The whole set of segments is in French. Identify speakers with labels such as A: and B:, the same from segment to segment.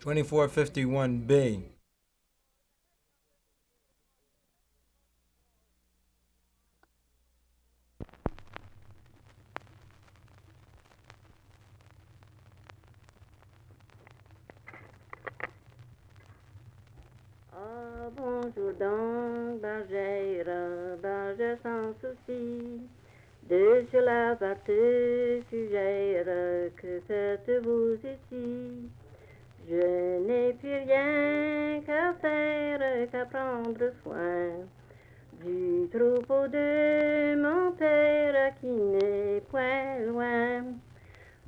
A: 2451B.
B: Ah, bonjour donc, bergère, bergère sans souci, de sur la partie fugère, que faites-vous ici? Je n'ai plus rien qu'à faire qu'à prendre soin du troupeau de mon père qui n'est point loin.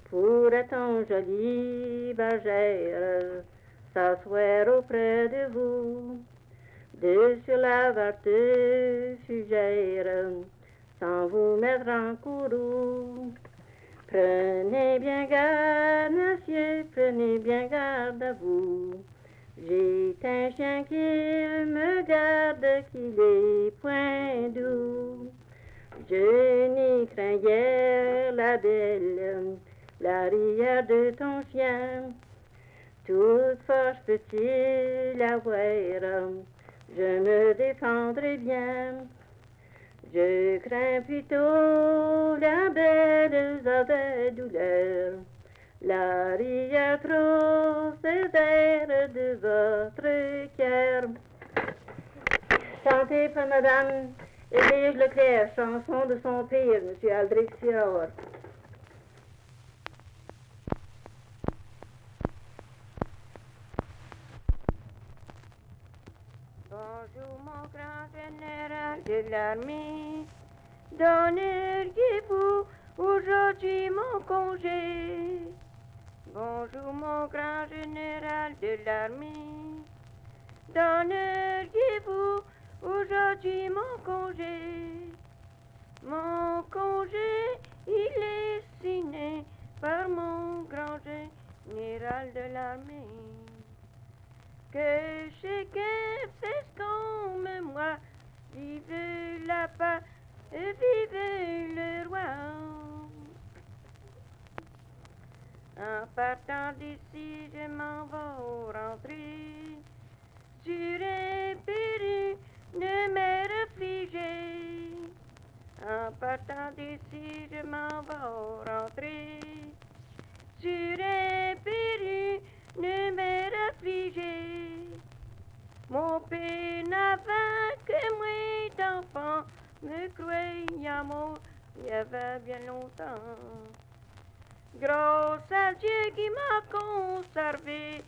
B: Pourrait-on, jolie bergère, s'asseoir auprès de vous, de sur la verte fugère, sans vous mettre en courroux. Prenez bien garde, monsieur, prenez bien garde à vous. J'ai un chien qui me garde, qu'il est point doux. Je n'y crains guère la belle, l'arrière de ton chien. Toute force peut-il avoir, je me défendrai bien. Je crains plutôt la belle avec douleur, l'arrière trop sévère de votre cœur. Chantez pour Madame Élise Leclerc, chanson de son père, Monsieur Aldrich. Bonjour mon grand général de l'armée, donneriez-vous aujourd'hui mon congé Bonjour mon grand général de l'armée, donneriez-vous aujourd'hui mon congé Mon congé, il est signé par mon grand général de l'armée que chacun fasse comme moi. Vive la paix, vive le roi. En partant d'ici, je m'en vais rentrer sur un péru de mer affligée. En partant d'ici, je m'en vais rentrer Mon père n'avait que moi d'enfant, me croyait mort il y avait bien longtemps. Grâce à Dieu qui m'a conservé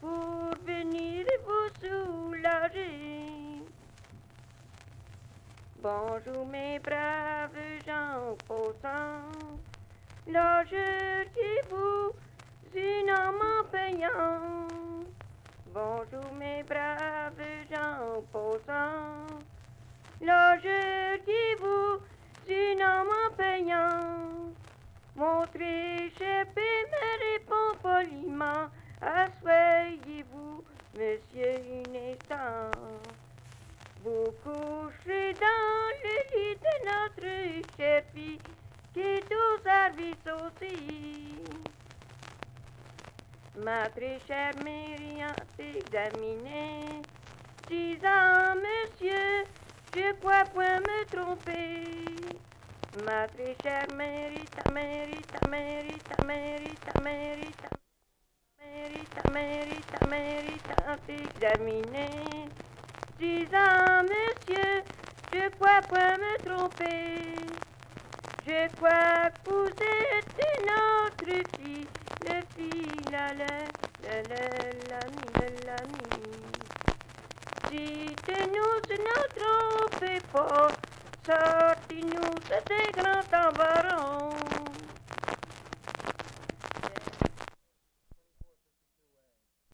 B: pour venir vous soulager. Bonjour mes braves gens posants, là je dis vous une homme en payant. Bonjour mes braves je dis vous une homme en payant. Mon tréchépé me répond poliment, asseyez-vous, monsieur un instant. Vous coucherez dans le lit de notre chère fille, qui est au service aussi. Ma très chère disant, monsieur, je crois point me tromper. Ma très chère mérite, mérite, mérite, mérite, mérite, mérite, mérite, mérite, examiné. Disant, monsieur, je crois point me tromper. Je crois vous êtes notre fille, le fille, la, la, la, la, l'ami, l'ami. Dites-nous, ne nous before. Sorting you, the taken out of